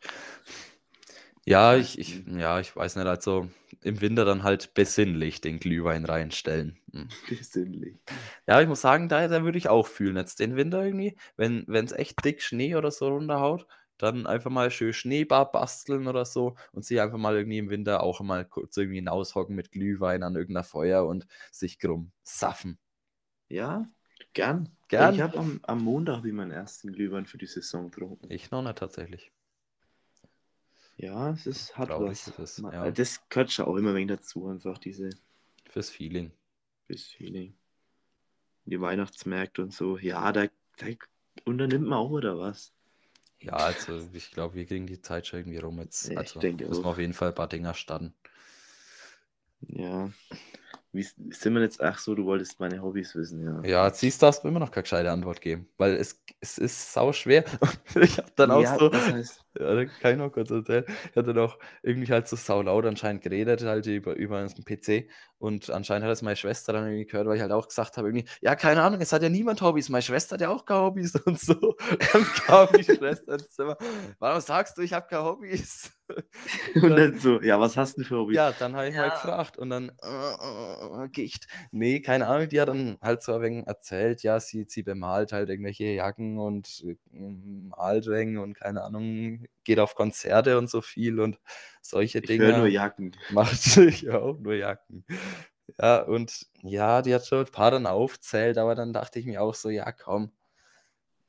Ja, ich, ich, ja, ich weiß nicht, also im Winter dann halt besinnlich den Glühwein reinstellen. Hm. Besinnlich. Ja, ich muss sagen, da, da würde ich auch fühlen, jetzt den Winter irgendwie, wenn es echt dick Schnee oder so runterhaut, dann einfach mal schön Schneebar basteln oder so und sich einfach mal irgendwie im Winter auch mal kurz irgendwie hinaushocken mit Glühwein an irgendeiner Feuer und sich krumm saffen. Ja, gern. Gern. Ich habe am, am Montag wie meinen ersten Glühwein für die Saison getrunken. Ich noch nicht tatsächlich. Ja, es ist, hat Traurig was. ist es, Ma- ja. Das gehört schon auch immer wenig dazu, einfach diese Fürs Feeling. das Feeling. Die Weihnachtsmärkte und so. Ja, da, da unternimmt man auch oder was. Ja, also ich glaube, wir kriegen die Zeit schon irgendwie rum jetzt. Ja, ich Also denke müssen wir auch. auf jeden Fall ein paar Dinger starten. Ja. Wie sind wir jetzt? Ach so, du wolltest meine Hobbys wissen, ja. Ja, siehst du, hast du immer noch keine gescheite Antwort geben, weil es, es ist sau schwer. Ich habe dann auch ja, so, was heißt, ja, kann ich noch kurz erzählen, ich hatte noch irgendwie halt so saulaut anscheinend geredet, halt über, über den PC und anscheinend hat das meine Schwester dann irgendwie gehört, weil ich halt auch gesagt habe, irgendwie, ja, keine Ahnung, es hat ja niemand Hobbys, meine Schwester hat ja auch keine Hobbys und so. Dann kam die Schwester ins Zimmer, warum sagst du, ich habe keine Hobbys? und dann so, ja, was hast du denn für Hobbys? Ja, dann habe ich mal Ja. gefragt und dann äh, äh, Gicht. Nee, keine Ahnung, die hat dann halt so ein wenig erzählt, ja, sie, sie bemalt halt irgendwelche Jacken und äh, und keine Ahnung, geht auf Konzerte und so viel und solche ich höre nur Dinge. Jacken. Macht sich auch nur Jacken. Ja, und ja, die hat schon ein paar dann aufzählt, aber dann dachte ich mir auch so, ja, komm,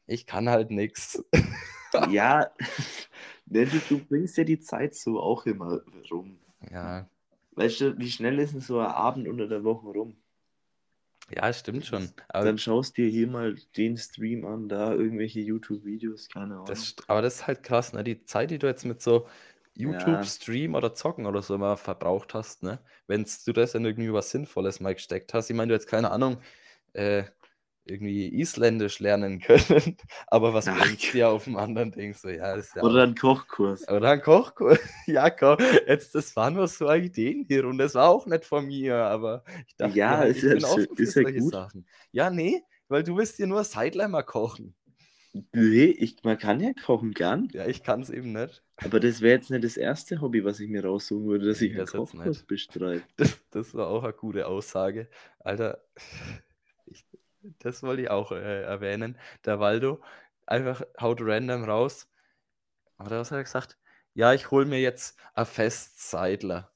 ich kann halt nichts. ja, ne, du, du bringst ja die Zeit so auch immer rum. Ja, Weißt du, wie schnell ist denn so ein Abend unter der Woche rum? ja, stimmt schon. Aber Dann schaust dir hier mal den Stream an, da irgendwelche YouTube-Videos, keine Ahnung. Das, aber das ist halt krass, ne? Die Zeit, die du jetzt mit so YouTube-Stream oder Zocken oder so mal verbraucht hast, ne? Wenn du das in irgendwie was Sinnvolles mal gesteckt hast. Ich meine, du jetzt keine Ahnung, äh, irgendwie Isländisch lernen können, aber was bringt dir auf dem anderen Ding? So, ja, das ist ja Oder ein Kochkurs. oder ein Kochkurs. Ja, komm, jetzt, das waren nur so Ideen hier und das war auch nicht von mir, aber ich dachte, Ja, halt, ist ich ja bin schön- offen für ist ja solche gut. Sachen. Ja, nee, weil du willst dir nur Sidelimmer kochen. Nee, ich, man kann ja kochen gern, Ja, ich kann es eben nicht. aber das wäre jetzt nicht das erste Hobby, was ich mir raussuchen würde, dass Nee, ich einen das jetzt Kochkurs nicht. bestreite. Das, das war auch eine gute Aussage. Alter, ich, das wollte ich auch äh, erwähnen. Der Waldo einfach haut random raus. Aber was hat er gesagt? Ja, ich hole mir jetzt ein Festseidler.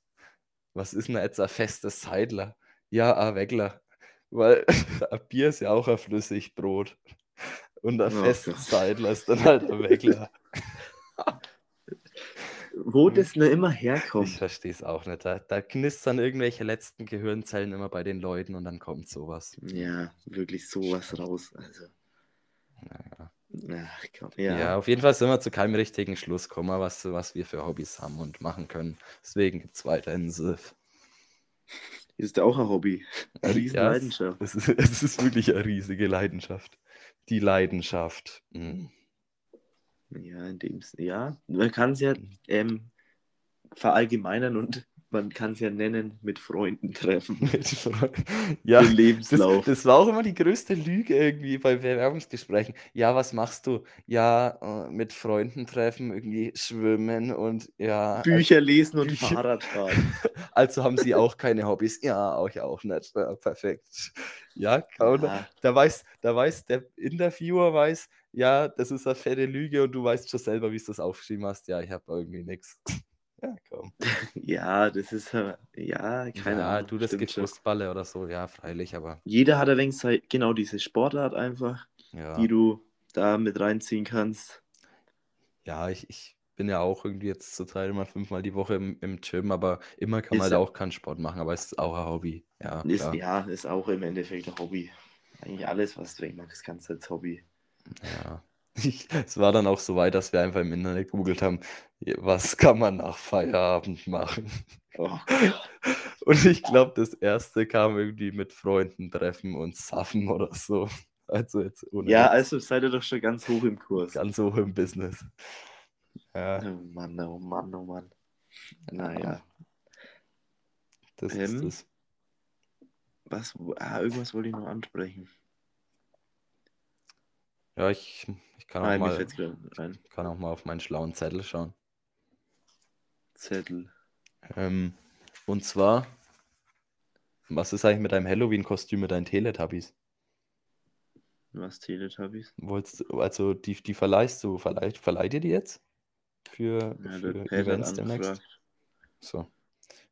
Was ist denn jetzt ein festes Seidler? Ja, ein Wegler. Weil ein Bier ist ja auch ein Flüssigbrot. Und ein Oh Festseidler ist dann halt ein Wegler. Wo das nur immer Ich herkommt. verstehe es auch nicht. Da, da knistern irgendwelche letzten Gehirnzellen immer bei den Leuten und dann kommt sowas. Ja, wirklich sowas raus. Also, Naja. ach komm, Ja. ja. auf jeden Fall sind wir zu keinem richtigen Schluss gekommen, was, was wir für Hobbys haben und machen können. Deswegen gibt es weiterhin Sif. Ist ja auch ein Hobby. Eine Ja, riesen es- Leidenschaft. Es ist, es ist wirklich eine riesige Leidenschaft. Die Leidenschaft. Mhm. Ja, in dem Sinne, ja. Man kann es ja ähm, verallgemeinern und man kann es ja nennen, mit Freunden treffen. Mit Freu- ja, Den das, Lebenslauf. das war auch immer die größte Lüge irgendwie bei Bewerbungsgesprächen. Ja, was machst du? Ja, äh, mit Freunden treffen, irgendwie schwimmen und ja. Bücher lesen und Bücher. Fahrrad fahren. Also haben sie auch keine Hobbys. Ja, auch ja auch nicht. Ja, perfekt. Ja, kaum. Ja, Da weiß, da weiß der Interviewer weiß, ja, das ist eine fette Lüge und du weißt schon selber, wie du das aufgeschrieben hast. Ja, ich habe irgendwie nichts. Ja, komm. ja, das ist ja, keine ja, Ahnung. du, das schon. Fußballe oder so, ja, freilich, aber Jeder hat allerdings halt genau diese Sportart einfach, ja. die du da mit reinziehen kannst. Ja, ich, ich bin ja auch irgendwie jetzt zur Zeit immer fünfmal die Woche im, im Gym, aber immer kann man Ist halt auch keinen Sport machen, aber es ist auch ein Hobby. Ja, Ist, klar. ja, ist auch im Endeffekt ein Hobby. Eigentlich alles, was du machst, kannst du als Hobby. Ja. Es war dann auch so weit, dass wir einfach im Internet gegoogelt haben, was kann man nach Feierabend machen? Oh. Und ich glaube, das erste kam irgendwie mit Freunden treffen und saffen oder so. Also jetzt ohne Ja, also seid ihr doch schon ganz hoch im Kurs. ganz hoch im Business. Ja, Oh Mann, oh Mann, oh Mann. Naja, das ist Ähm, es. was, ah, irgendwas wollte ich noch ansprechen. Ja, ich, ich kann, auch Ah, mir mal, kann auch mal auf meinen schlauen Zettel schauen. Zettel. Ähm, und zwar, was ist eigentlich mit deinem Halloween-Kostüm mit deinen Teletubbies? Was Teletubbies? Wolltest du, also die, die verleihst du, verleiht, verleiht ihr die jetzt? Für, Ja, für Events demnächst? So.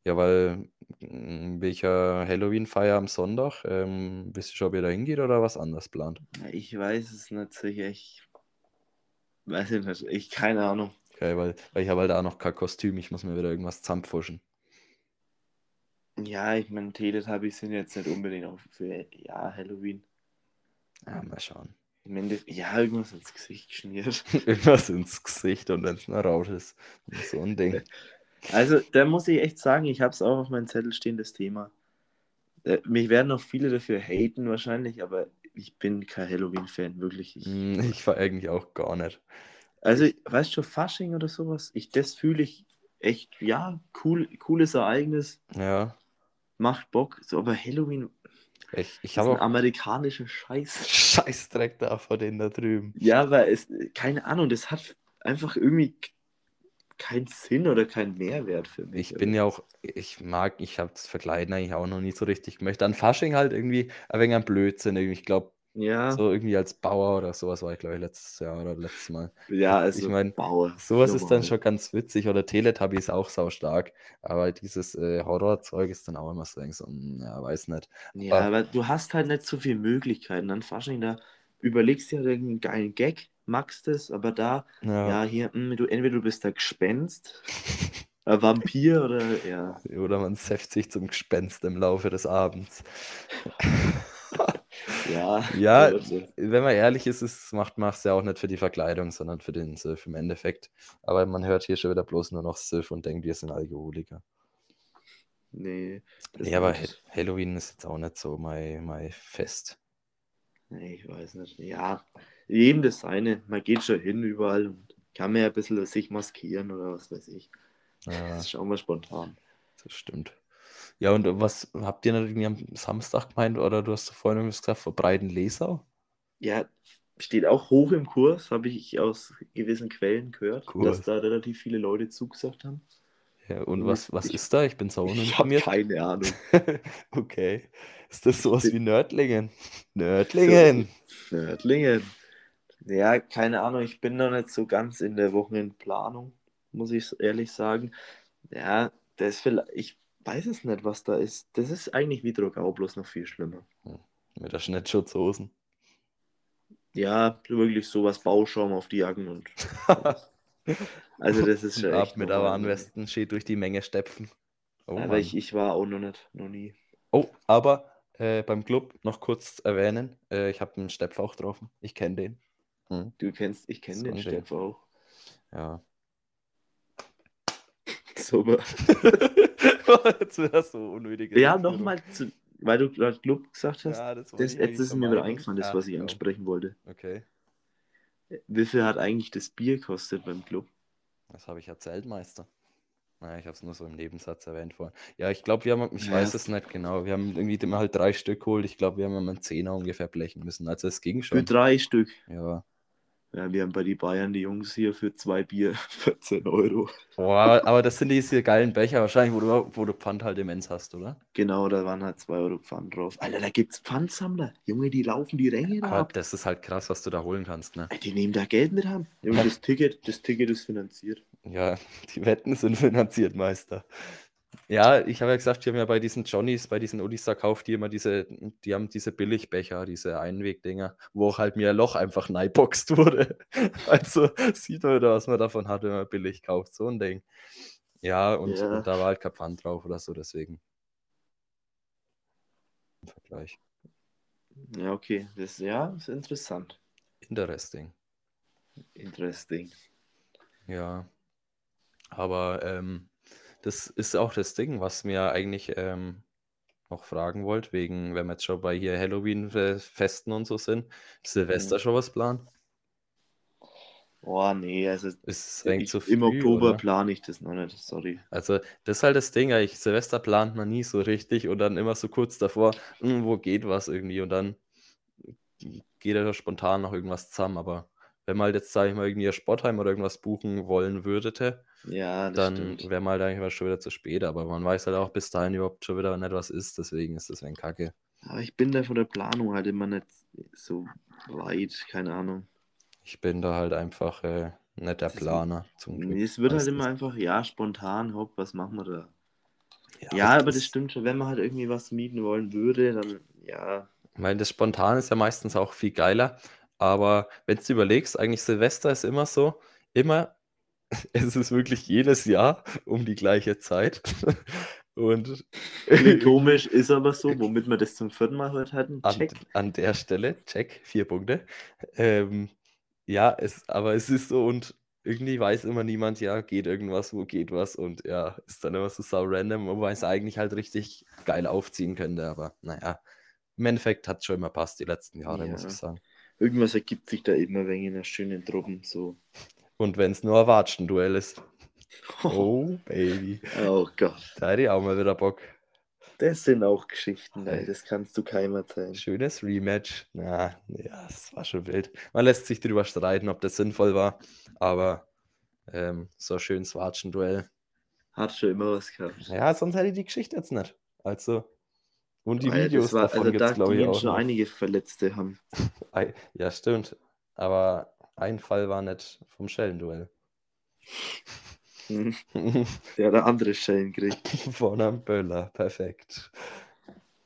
Ja, weil mh, welcher Halloween-Feier am Sonntag, ähm, wisst ihr schon, ob ihr da hingeht oder was anderes plant? Ja, ich weiß es sicher. Ich weiß ich nicht. Ich keine Ahnung. Okay, weil, weil ich habe halt auch noch kein Kostüm, ich muss mir wieder irgendwas zusammenpfuschen. Ja, ich meine, Teletubbies sind jetzt nicht unbedingt auch für ja, Halloween. Ja, mal schauen. Im Endeffekt, ja, irgendwas ins Gesicht geschmiert. Irgendwas ins Gesicht und wenn es nur Rausch ist. So ein Ding. Also, da muss ich echt sagen, ich habe es auch auf meinem Zettel stehen, das Thema. Äh, mich werden noch viele dafür haten wahrscheinlich, aber ich bin kein Halloween-Fan, wirklich. Ich, Hm, Ich war eigentlich auch gar nicht. also, weißt du, schon, Fasching oder sowas, ich, das fühle ich echt, ja, cool, cooles Ereignis, Ja, macht Bock, so, aber Halloween ich, ich ist habe ein auch amerikanischer Scheiß. Scheißdreck da vor denen da drüben. Ja, weil es, keine Ahnung, das hat einfach irgendwie keinen Sinn oder keinen Mehrwert für mich. Ich bin ja auch, ich mag, ich habe das Verkleiden eigentlich auch noch nie so richtig gemacht. An Fasching halt irgendwie ein wenig ein Blödsinn. Irgendwie. Ich glaube, Ja, so irgendwie als Bauer oder sowas war ich, glaube ich, letztes Jahr oder letztes Mal. ja, also ich mein, Bauer. Sowas ist dann schon ganz witzig. Oder Teletubbies auch sau stark. Aber dieses äh, Horrorzeug ist dann auch immer so, so mm, ja, weiß nicht. Ja, aber- aber du hast halt nicht so viele Möglichkeiten. An Fasching, da überlegst du dir halt einen geilen Gag, magst es, aber da, Ja. ja, hier, mh, du, entweder du bist der Gespenst, ein Vampir oder, ja. Oder man säfft sich zum Gespenst im Laufe des Abends. Ja, Ja, wenn man ehrlich ist, es macht man es ja auch nicht für die Verkleidung, sondern für den Surf im Endeffekt. Aber man hört hier schon wieder bloß nur noch Surf und denkt, wir sind Alkoholiker. nee. Nee, aber nicht. Ha- Halloween ist jetzt auch nicht so mein, mein Fest. Nee, ich weiß nicht. Ja, jedem das seine. Man geht schon hin überall und kann mir ja ein bisschen sich maskieren oder was weiß ich. Ja, Das ist auch mal spontan. das stimmt. Ja, und was habt ihr denn irgendwie am Samstag gemeint? Oder du hast vorhin gesagt, vor Breiten-Lesau? Ja, steht auch hoch im Kurs, habe ich aus gewissen Quellen gehört, Kurs. dass da relativ viele Leute zugesagt haben. Ja, und Und was, was ich- ist da? Ich bin so Ich habe keine Ahnung. Okay. Ist das sowas wie Nördlingen? Nördlingen! Nördlingen. Ja, keine Ahnung, ich bin noch nicht so ganz in der Wochenendplanung, muss ich ehrlich sagen. Ja, das ist vielleicht, ich weiß es nicht, was da ist. Das ist eigentlich wie Drogau, bloß noch viel schlimmer. Mit der Schnittschutzhosen. Ja, wirklich sowas Bauschaum auf die Jacken und. Also, das ist schon Ab echt. mit der normal. Warnwesten, steht durch die Menge stepfen. Oh, Aber Mann. ich, ich war auch noch nicht, noch nie. oh aber äh, beim Club noch kurz erwähnen, äh, ich habe einen Stepf auch getroffen. Ich kenne den. Hm, Du kennst, ich kenne den. Steff auch. ja. Super. Jetzt wäre das so unnötig. Ja, nochmal, weil du gerade Club gesagt hast. Ja, das das, jetzt ist mir wieder eingefallen, das, Ja, was ich genau. ansprechen wollte. Okay, Wie viel hat eigentlich das Bier kostet beim Club? das habe ich erzählt, Meister. Naja, ich habe es nur so im Nebensatz erwähnt vorhin. Ja, ich glaube, wir haben, ich Ja. weiß es nicht genau, wir haben irgendwie immer halt drei Stück geholt. Ich glaube, wir haben immer einen Zehner ungefähr blechen müssen. Also es ging Für schon. drei Stück. Ja. Ja, wir haben bei die Bayern die Jungs hier für zwei Bier 14 Euro. Boah, aber, aber das sind diese geilen Becher wahrscheinlich, wo du, wo du Pfand halt immens hast, oder? Genau, da waren halt 2 Euro Pfand drauf. Alter, da gibt's Pfandsammler. Junge, die laufen die Ränge da Aber ab. das ist halt krass, was du da holen kannst, ne? Die nehmen da Geld mit haben. Junge, das Ticket, das Ticket ist finanziert. Ja, die Wetten sind finanziert, Meister. Ja, ich habe ja gesagt, wir haben ja bei diesen Johnnies, bei diesen Ulis da kauft, die immer diese, die haben diese Billigbecher, diese Einwegdinger, wo auch halt mir ein Loch einfach neiboxt wurde. Also sieht man wieder, was man davon hat, wenn man billig kauft, so ein Ding. Ja, und, Ja. und da war halt kein Pfand drauf oder so, deswegen. Im Vergleich. Ja, okay. Das ja, ist interessant. Interesting. Interesting. Ja, aber ähm, das ist auch das Ding, was mir eigentlich ähm, noch fragen wollt, wegen, wenn wir jetzt schon bei hier Halloween-Festen und so sind, Silvester Mhm. schon was planen? Oh, nee, also Ist ich, zu früh, im Oktober plane ich das noch nicht, sorry. Also, das ist halt das Ding, eigentlich, Silvester plant man nie so richtig und dann immer so kurz davor, hm, wo geht was irgendwie und dann geht ja spontan noch irgendwas zusammen, aber wenn man halt jetzt, sage ich mal, irgendwie ein Sportheim oder irgendwas buchen wollen würdete, Ja, dann wäre mal halt eigentlich schon wieder zu spät, aber man weiß halt auch bis dahin überhaupt schon wieder nicht, was ist, deswegen ist das ein Kacke. Aber ich bin da von der Planung halt immer nicht so weit, keine Ahnung. Ich bin da halt einfach äh, nicht der Planer zum Glück. Nee, es wird halt immer einfach, ja, spontan, hopp, was machen wir da? Ja, Ja, aber das das- stimmt schon, wenn man halt irgendwie was mieten wollen würde, dann, ja, Ich meine, das Spontan ist ja meistens auch viel geiler, aber wenn du überlegst, eigentlich Silvester ist immer so, immer, es ist wirklich jedes Jahr um die gleiche Zeit. Und komisch, ist aber so, womit wir das zum vierten Mal heute hatten, an, check. an der Stelle, check, vier Punkte. Ähm, ja, es, aber es ist so und irgendwie weiß immer niemand, ja, geht irgendwas, wo geht was und ja, ist dann immer so sau random, wobei es eigentlich halt richtig geil aufziehen könnte, aber naja, im Endeffekt hat es schon immer passt die letzten Jahre, muss Ja. ich sagen. Irgendwas ergibt sich da immer wegen einer schönen Truppen, so. Und wenn es nur ein Watschenduell ist. Oh, Baby. Oh Gott, Da hätte ich auch mal wieder Bock. das sind auch Geschichten, ey, das kannst du keinem erzählen. Schönes Rematch. Na, ja, das war schon wild. Man lässt sich drüber streiten, ob das sinnvoll war, aber ähm, so ein schönes Watschenduell. Hat schon immer was gehabt. Ja, sonst hätte ich die Geschichte jetzt nicht. Also, und die Weil das Videos war, davon also gibt es, da glaube ich, auch schon noch. einige Verletzte haben. Ja, stimmt. Aber ein Fall war nicht vom Schellenduell. Hm, Der hat andere Schellen gekriegt. Von einem Böller. Perfekt.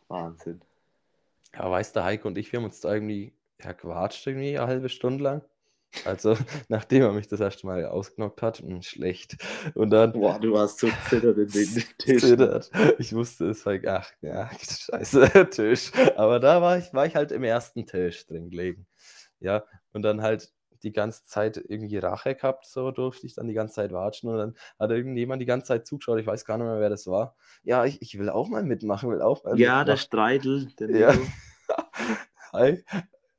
Wahnsinn. Ja, weißt du, Heiko und ich, wir haben uns da irgendwie ja, gewatscht, irgendwie eine halbe Stunde lang. Also, nachdem er mich das erste Mal ausgenockt hat, mh, schlecht. Und dann Boah, du warst so zittert in den Tisch. zittert. Ich wusste es, weil, ach, ja, scheiße, Tisch. Aber da war ich, war ich halt im ersten Tisch drin gelegen. Ja, und dann halt die ganze Zeit irgendwie Rache gehabt, so durfte ich dann die ganze Zeit watschen und dann hat irgendjemand die ganze Zeit zugeschaut, ich weiß gar nicht mehr, wer das war. Ja, ich, ich will auch mal mitmachen, will auch mal Ja, der mitmachen. Streitel. Der Ja. Hi.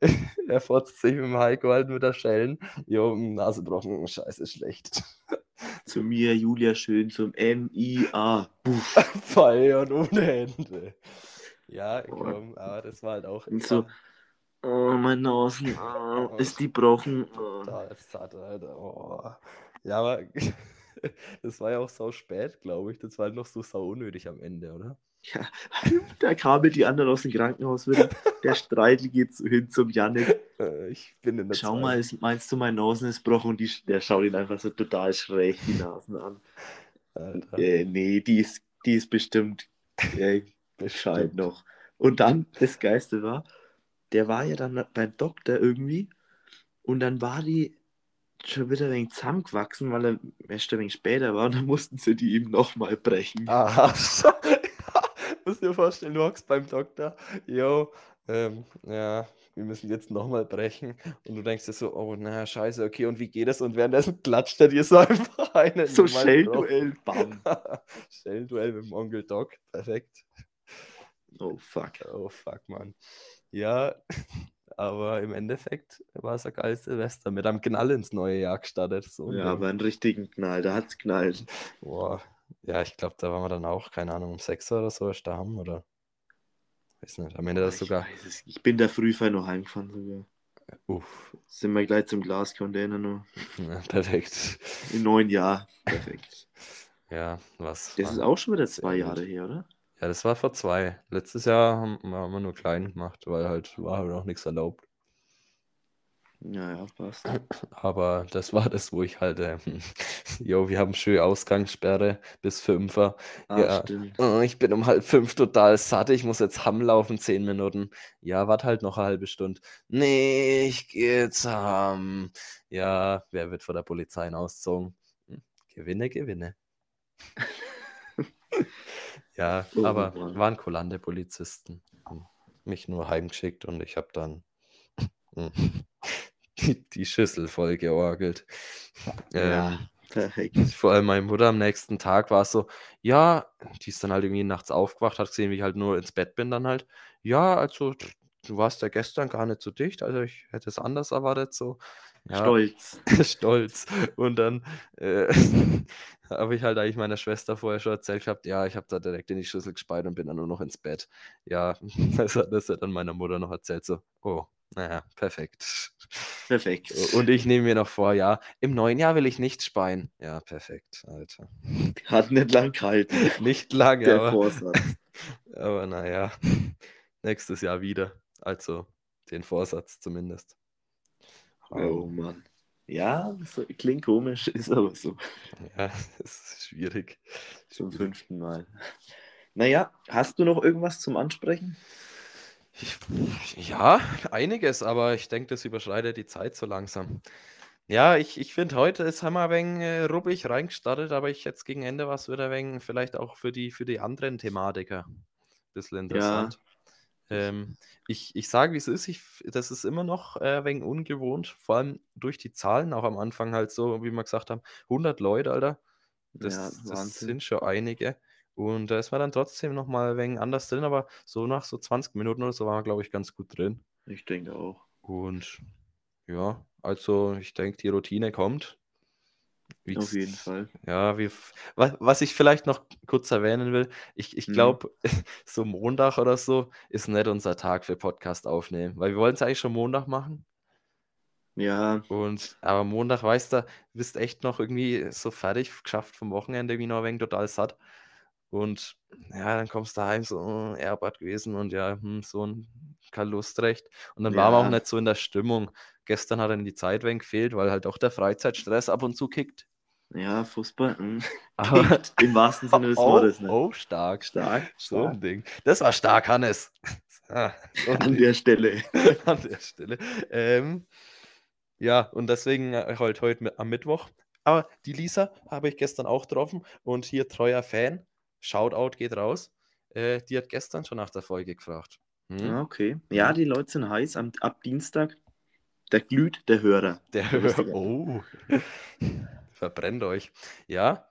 er fotzt sich mit dem Heiko halt mit der Schellen. Jo, Nasebrochen, scheiße, schlecht. Zu mir, Julia, schön zum M-I-A. Feiern ohne Ende. Ja, Oh. komm, aber das war halt auch. Und so, oh, meine Nasen, oh, ist die brochen. Oh. Da ist satt, Alter. Oh. Ja, aber das war ja auch sau spät, glaube ich. Das war halt noch so sau unnötig am Ende, oder? Ja, da kamen die anderen aus dem Krankenhaus wieder. Der Streitel geht hin zum Janik. Äh, Ich bin in der Schau Zeit. mal, ist, meinst du, mein Nasen ist brochen? Und die, der schaut ihn einfach so total schräg die Nasen an. Äh, nee, die ist, die ist bestimmt äh, Bescheid noch. Und dann, das Geiste war, der war ja dann beim Doktor irgendwie und dann war die schon wieder ein wenig zusammengewachsen, weil er erst ein wenig später war und dann mussten sie die ihm nochmal brechen. Ah, so. Muss dir vorstellen, du hockst beim Doktor, jo, ähm, ja, wir müssen jetzt nochmal brechen. Und du denkst dir so, oh, na, scheiße, okay, und wie geht es? Und währenddessen klatscht er dir so einfach einen. So Shell-Duell, bam. Shell-Duell mit dem Onkel Doc, perfekt. Oh fuck. Oh, fuck, Mann. Ja, aber im Endeffekt war es ein geiles Silvester mit einem Knall ins neue Jahr gestartet. So Ja, aber einen richtigen Knall, da hat's knallt. Boah. Ja, ich glaube, da waren wir dann auch, keine Ahnung, um 6 oder so erst daheim, oder? Weiß nicht, am Ende das Ich sogar. Ich bin da früh noch heimgefahren sogar. Uff, Sind wir gleich zum Glascontainer noch. ja, perfekt. Im neuen Jahr. Perfekt. Ja, was? Das ist auch schon wieder zwei gut. Jahre her, oder? Ja, das war vor zwei. Letztes Jahr haben, haben wir nur klein gemacht, weil halt war halt auch nichts erlaubt. Ja, ja, passt. Aber das war das, wo ich halt, ähm, jo, wir haben schön Ausgangssperre bis Fünfer. Ah, Ja. stimmt. Oh, ich bin um halb fünf total satt, ich muss jetzt Hamm laufen, zehn Minuten. Ja, warte halt noch eine halbe Stunde. Nee, ich gehe jetzt Hamm. Ja, wer wird vor der Polizei ausgezogen? Hm, Gewinne, Gewinne. ja, Oh aber Mann. waren kulante Polizisten. Haben Mich nur heimgeschickt und ich habe dann hm, die, Schüssel voll georgelt. Ähm, Ja, perfekt. vor allem meine Mutter am nächsten Tag war es so, ja, die ist dann halt irgendwie nachts aufgewacht, hat gesehen, wie ich halt nur ins Bett bin dann halt. Ja, also du warst ja gestern gar nicht so dicht, also ich hätte es anders erwartet, so. Ja, Stolz. stolz. Und dann äh, habe ich halt eigentlich meiner Schwester vorher schon erzählt gehabt, ja, ich habe da direkt in die Schüssel gespeit und bin dann nur noch ins Bett. Ja, das hat das hat dann meiner Mutter noch erzählt, so, oh, naja, perfekt. Perfekt. Und ich nehme mir noch vor, ja, im neuen Jahr will ich nicht speien. Ja, perfekt, Alter. Hat nicht lang gehalten, Nicht lange, der aber, Vorsatz. aber naja, nächstes Jahr wieder. Also den Vorsatz zumindest. Oh Mann. Ja, so, klingt komisch, ist aber so. Ja, es ist schwierig. Zum fünften Mal. Naja, hast du noch irgendwas zum Ansprechen? Ja, einiges, aber ich denke, das überschreitet die Zeit so langsam. Ja, ich, ich finde, heute ist haben wir ein wenig äh, ruppig reingestartet, aber ich jetzt gegen Ende was wieder wenig vielleicht auch für die, für die anderen Thematiker ein bisschen interessant. Ähm, ich, ich sage, wie es ist, ich, das ist immer noch äh, wenig ungewohnt, vor allem durch die Zahlen, auch am Anfang halt so, wie wir gesagt haben, 100 Leute, Alter. Das, Ja, das sind schon einige. Und da ist man dann trotzdem noch mal ein wenig anders drin, aber so nach so 20 Minuten oder so waren wir, glaube ich, ganz gut drin. Ich denke auch. Und ja, also ich denke, die Routine kommt. Wie Auf jeden Fall. Ja, wie, was, was ich vielleicht noch kurz erwähnen will, ich, ich Mhm. glaube, so Montag oder so ist nicht unser Tag für Podcast aufnehmen, weil wir wollten es eigentlich schon Montag machen. Ja, Und aber Montag, weißt du, bist echt noch irgendwie so fertig geschafft vom Wochenende, wie noch ein wenig total satt. Und ja, dann kommst du heim, so oh, Airbad gewesen und ja, hm, so ein keine Lust recht. Und dann waren wir auch Ja. nicht so in der Stimmung. Gestern hat dann die Zeit wenig gefehlt, weil halt auch der Freizeitstress ab und zu kickt. ja, Fußball. hm. Aber Im wahrsten Sinne des oh, Wortes. Ne? oh, stark. Stark, So ein Ding. Das war stark, Hannes. Ah, so An Ding. der Stelle. an der Stelle. Ähm, ja, und deswegen äh, halt heute am Mittwoch. Aber die Lisa habe ich gestern auch getroffen und hier treuer Fan, Shoutout geht raus. Äh, die hat gestern schon nach der Folge gefragt. Hm? Ah, okay. Ja, die Leute sind heiß. Am, ab Dienstag, da glüht der Hörer. Der Lustiger. Oh, verbrennt euch. Ja,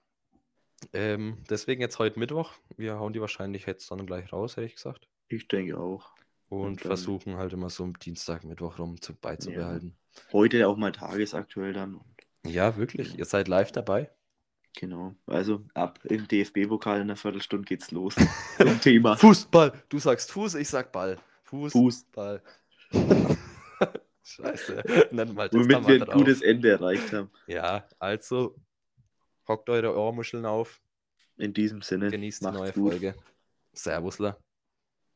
ähm, deswegen jetzt heute Mittwoch. Wir hauen die wahrscheinlich jetzt dann gleich raus, hätte ich gesagt. Ich denke auch. und, Und versuchen halt immer so am Dienstag, Mittwoch rum zu, beizubehalten. Heute auch mal tagesaktuell dann. Ja, wirklich. Ihr seid live dabei. Genau. Also ab im DFB-Pokal in einer Viertelstunde geht's los. Zum Thema Fußball. Du sagst Fuß, ich sag Ball. Fuß, Fuß. Ball. Scheiße. Nennt mal das Womit wir ein gutes Ende erreicht haben. Ja, also hockt eure Ohrmuscheln auf, In diesem Sinne. genießt die neue gut. Folge. Servusler.